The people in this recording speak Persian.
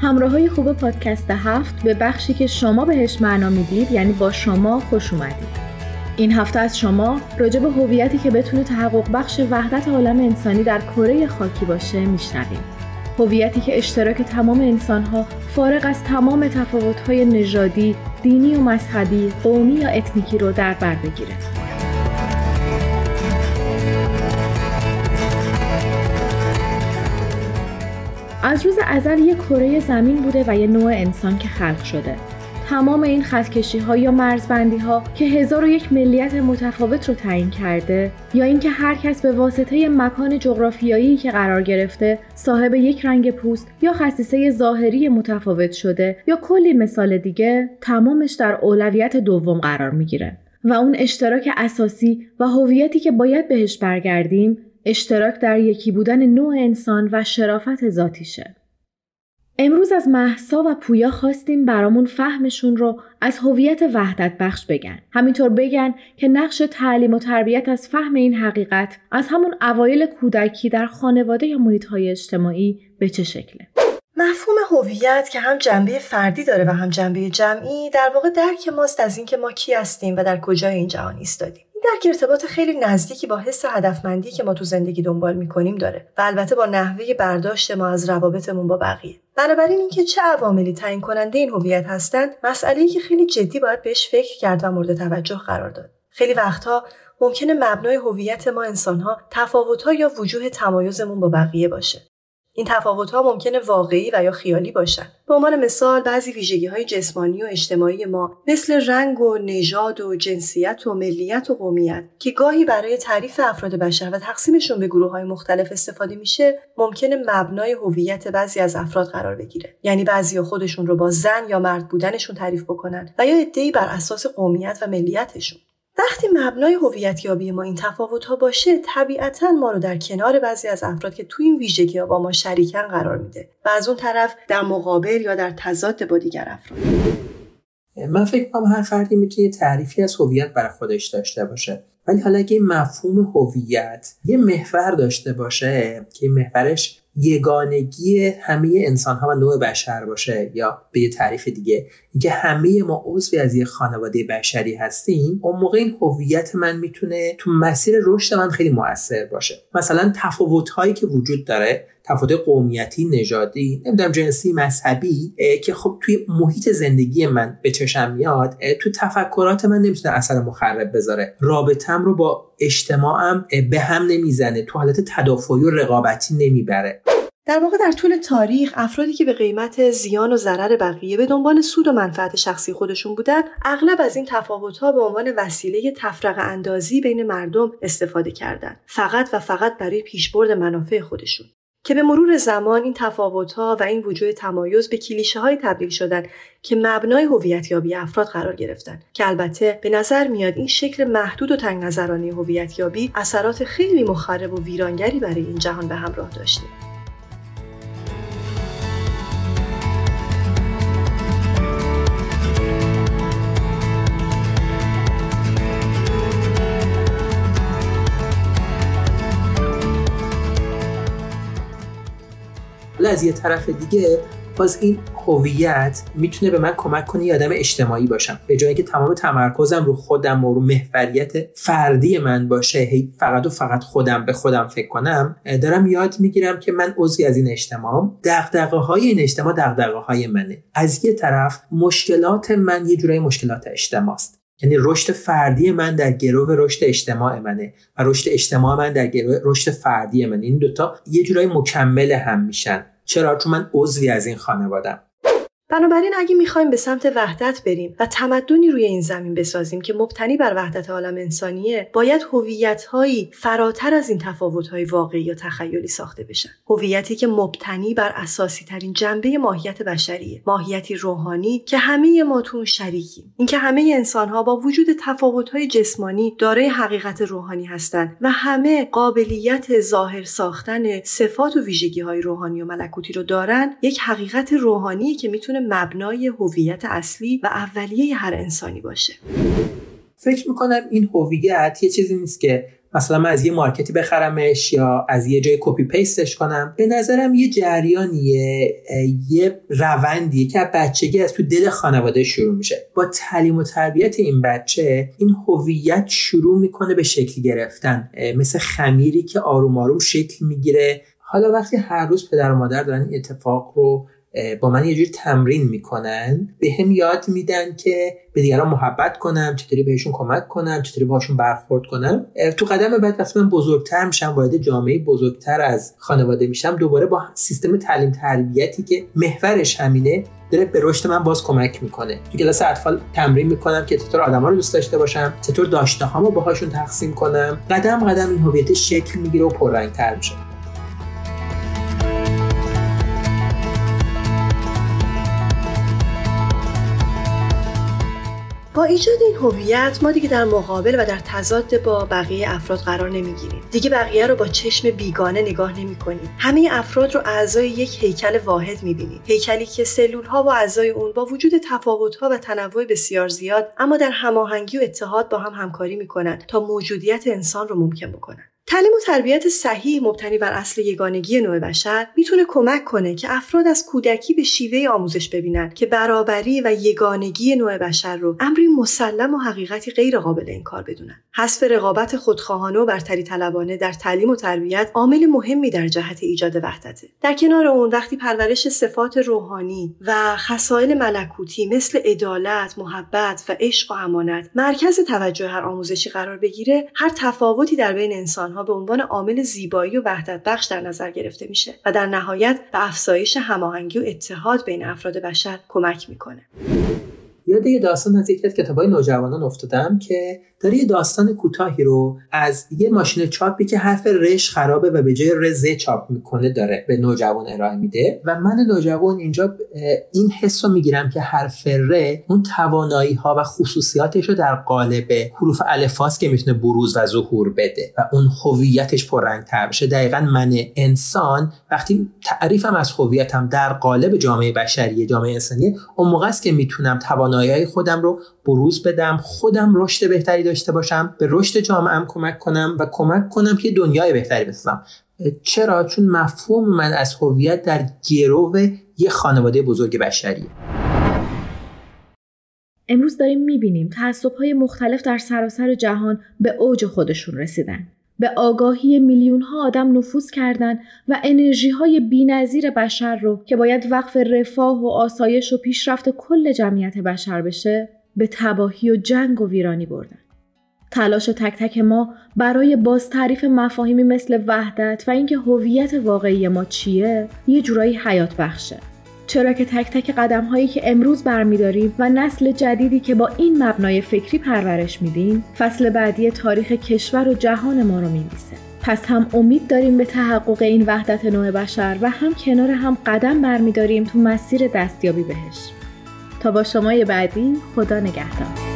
همراه های خوب پادکست هفت به بخشی که شما بهش معنا می‌دید یعنی با شما خوش اومدید این هفته از شما راجع به هویتی که بتونه تحقق بخش وحدت عالم انسانی در کره خاکی باشه میشنویم هویتی که اشتراک تمام انسانها فارغ از تمام تفاوت‌های نژادی، دینی و مذهبی، قومی یا اتنیکی رو در بر بگیره. از روز ازل یک کره زمین بوده و یه نوع انسان که خلق شده. تمام این خطکشی ها یا مرزبندی ها که هزار و یک ملیت متفاوت رو تعیین کرده یا اینکه هر کس به واسطه مکان جغرافیایی که قرار گرفته صاحب یک رنگ پوست یا خصیصه ظاهری متفاوت شده یا کلی مثال دیگه تمامش در اولویت دوم قرار می‌گیره. و اون اشتراک اساسی و هویتی که باید بهش برگردیم اشتراک در یکی بودن نوع انسان و شرافت ذاتیشه. امروز از محسا و پویا خواستیم برامون فهمشون رو از هویت وحدت بخش بگن. همینطور بگن که نقش تعلیم و تربیت از فهم این حقیقت از همون اوایل کودکی در خانواده یا محیط های اجتماعی به چه شکله. مفهوم هویت که هم جنبه فردی داره و هم جنبه جمعی در واقع درک ماست از اینکه ما کی هستیم و در کجای این جهان ایستادیم. درک ارتباط خیلی نزدیکی با حس هدفمندی که ما تو زندگی دنبال می‌کنیم داره و البته با نحوه برداشت ما از روابطمون با بقیه. بنابراین اینکه چه عواملی تعیین کننده این هویت هستند مسئله که خیلی جدی باید بهش فکر کرد و مورد توجه قرار داد. خیلی وقتها ممکنه مبنای هویت ما انسانها تفاوتها یا وجوه تمایزمون با بقیه باشه. این تفاوت ها ممکنه واقعی و یا خیالی باشن. به عنوان مثال بعضی ویژگی های جسمانی و اجتماعی ما مثل رنگ و نژاد و جنسیت و ملیت و قومیت که گاهی برای تعریف افراد بشر و تقسیمشون به گروه های مختلف استفاده میشه ممکنه مبنای هویت بعضی از افراد قرار بگیره یعنی بعضی خودشون رو با زن یا مرد بودنشون تعریف بکنن و یا ادعی بر اساس قومیت و ملیتشون وقتی مبنای هویتیابی ما این تفاوت ها باشه طبیعتا ما رو در کنار بعضی از افراد که تو این ویژگی ها با ما شریکن قرار میده و از اون طرف در مقابل یا در تضاد با دیگر افراد. من فکر کنم هر فردی می‌تونه تعریفی از هویت برای خودش داشته باشه. ولی حالا اگه مفهوم هویت یه محور داشته باشه که محورش یگانگی همه انسان ها و نوع بشر باشه یا به یه تعریف دیگه اینکه همه ما عضوی از یه خانواده بشری هستیم اون موقع این هویت من می‌تونه تو مسیر رشد من خیلی موثر باشه. مثلا تفاوت هایی که وجود داره تفاوت قومیتی نژادی نمی‌دونم جنسی مذهبی که خب توی محیط زندگی من به چشم میاد تو تفکرات من نمی‌تونه اثر مخرب بذاره. رابطم رو با اجتماعم به هم نمی‌زنه تو حالت تدافعی و رقابتی نمی‌بره. در واقع در طول تاریخ افرادی که به قیمت زیان و ضرر بقیه به دنبال سود و منفعت شخصی خودشون بودن اغلب از این تفاوت‌ها به عنوان وسیله تفرق اندازی بین مردم استفاده کردند فقط و فقط برای پیشبرد منافع خودشون. که به مرور زمان این تفاوت‌ها و این وجود تمایز به کلیشه های تبدیل شدن که مبنای هویتیابی افراد قرار گرفتن که البته به نظر میاد این شکل محدود و تنگ نظرانه هویتیابی اثرات خیلی مخرب و ویرانگری برای این جهان به همراه داشته. حالا از یه طرف دیگه باز این هویت می‌تونه به من کمک کنه یه آدم اجتماعی باشم. به جایی که تمام تمرکزم رو خودم و رو محوریت فردی من باشه هی فقط و فقط خودم به خودم فکر کنم دارم یاد می‌گیرم که من عضوی از این اجتماع دغدغه های این اجتماع دغدغه های منه. از یه طرف مشکلات من یه جورایی مشکلات اجتماع است یعنی رشد فردی من در گرو رشد اجتماع منه و رشد اجتماع من در گرو رشد فردی من این دوتا یه جورایی مکمل هم میشن. چرا؟ چون من عضوی از این خانوادم. بنابراین اگه می‌خوایم به سمت وحدت بریم و تمدنی روی این زمین بسازیم که مبتنی بر وحدت عالم انسانیه باید هویتهایی فراتر از این تفاوتهای واقعی یا تخیلی ساخته بشن. هویتی که مبتنی بر اساسی ترین جنبه ماهیت بشریه ماهیتی روحانی که همه ما تو شریکیم اینکه همه انسانها با وجود تفاوتهای جسمانی دارای حقیقت روحانی هستند و همه قابلیت ظاهر ساختن صفات و ویژگی های روحانی و ملکوتی رو دارن یک حقیقت روحانی که می‌تونه مبنای هویت اصلی و اولیه هر انسانی باشه. فکر می‌کنم این هویت یه چیزی نیست که مثلا من از یه مارکتی بخرمش یا از یه جای کپی پیستش کنم. به نظرم یه جریانیه یه روندیه که بچگی از تو دل خانواده شروع میشه. با تعلیم و تربیت این بچه این هویت شروع می‌کنه به شکل گرفتن. مثل خمیری که آروم آروم شکل می‌گیره. حالا وقتی هر روز پدر و مادر دارن این اتفاق رو با من یه جوری تمرین می‌کنن. به هم یاد میدن که به دیگران محبت کنم چطوری بهشون کمک کنم چطوری باشون برخورد کنم. تو قدم بعد وقتی من بزرگتر میشم وارد جامعه بزرگتر از خانواده میشم دوباره با سیستم تعلیم تربیتی که محورش همینه داره به رشد من باز کمک می‌کنه. تو کلاس اطفال تمرین می‌کنم که چطور آدما رو دوست داشته باشم چطور داشته هامو باهاشون تقسیم کنم. قدم قدم این هویت شکل می‌گیره و پررنگتر میشه. ایجاد این هویت ما دیگه در مقابل و در تضاد با بقیه افراد قرار نمی‌گیریم. دیگه بقیه رو با چشم بیگانه نگاه نمی کنیم همه افراد رو اعضای یک هیکل واحد می‌بینیم. هیکلی که سلول ها و اعضای اون با وجود تفاوت ها و تنوع بسیار زیاد اما در هماهنگی و اتحاد با هم همکاری می‌کنن تا موجودیت انسان رو ممکن بکنن. تعلیم و تربیت صحیح مبتنی بر اصل یگانگی نوع بشر می‌تونه کمک کنه که افراد از کودکی به شیوه آموزش ببینند که برابری و یگانگی نوع بشر رو امری مسلم و حقیقتی غیر قابل انکار بدونن. حذف رقابت خودخواهانه و برتری طلبانه در تعلیم و تربیت عامل مهمی در جهت ایجاد وحدته. در کنار اون وقتی پرورش صفات روحانی و خصایل ملکوتی مثل عدالت، محبت و عشق و امانت مرکز توجه هر آموزشی قرار بگیره، هر تفاوتی در بین به عنوان عامل زیبایی و وحدت بخش در نظر گرفته میشه و در نهایت به افزایش هماهنگی و اتحاد بین افراد بشر کمک می‌کنه. یاد یه داستان از یکی از کتابای نوجوانان افتادم که داره یه داستان کوتاهی رو از یه ماشین چاپی که حرف رش خرابه و به جای رز چاپ می‌کنه داره به نوجوان ارائه میده و من نوجوان اینجا این حس رو می‌گیرم که حرف ر اون توانایی ها و خصوصیاتش رو در قالب حروف الفاس که می‌تونه بروز و ظهور بده و اون هویتش پررنگ تر بشه. دقیقا من انسان وقتی تعریفم از هویتم در قالب جامعه بشری جامعه انسانی اون موقع است که می‌تونم توانایی خودم رو بروز بدم خودم رشد بهتری داشته باشم به رشد جامعه کمک کنم و کمک کنم که دنیای بهتری بسازم. چرا؟ چون مفهوم من از هویت در گرو یه خانواده بزرگ بشریه. امروز داریم می‌بینیم تعصب های مختلف در سراسر جهان به اوج خودشون رسیدن. به آگاهی میلیون ها آدم نفوذ کردند و انرژی های بینظیر بشر رو که باید وقف رفاه و آسایش و پیشرفت کل جمعیت بشر بشه به تباهی و جنگ و ویرانی بردن. تلاش تک تک ما برای باز تعریف مفاهیمی مثل وحدت و اینکه هویت واقعی ما چیه یه جورایی حیات بخشه. چرا که تک تک قدم هایی که امروز برمیداریم و نسل جدیدی که با این مبنای فکری پرورش میدیم فصل بعدی تاریخ کشور و جهان ما رو میمیسه. پس هم امید داریم به تحقق این وحدت نوع بشر و هم کنار هم قدم برمیداریم تو مسیر دستیابی بهش. تا با شمای بعدی خدا نگهدار.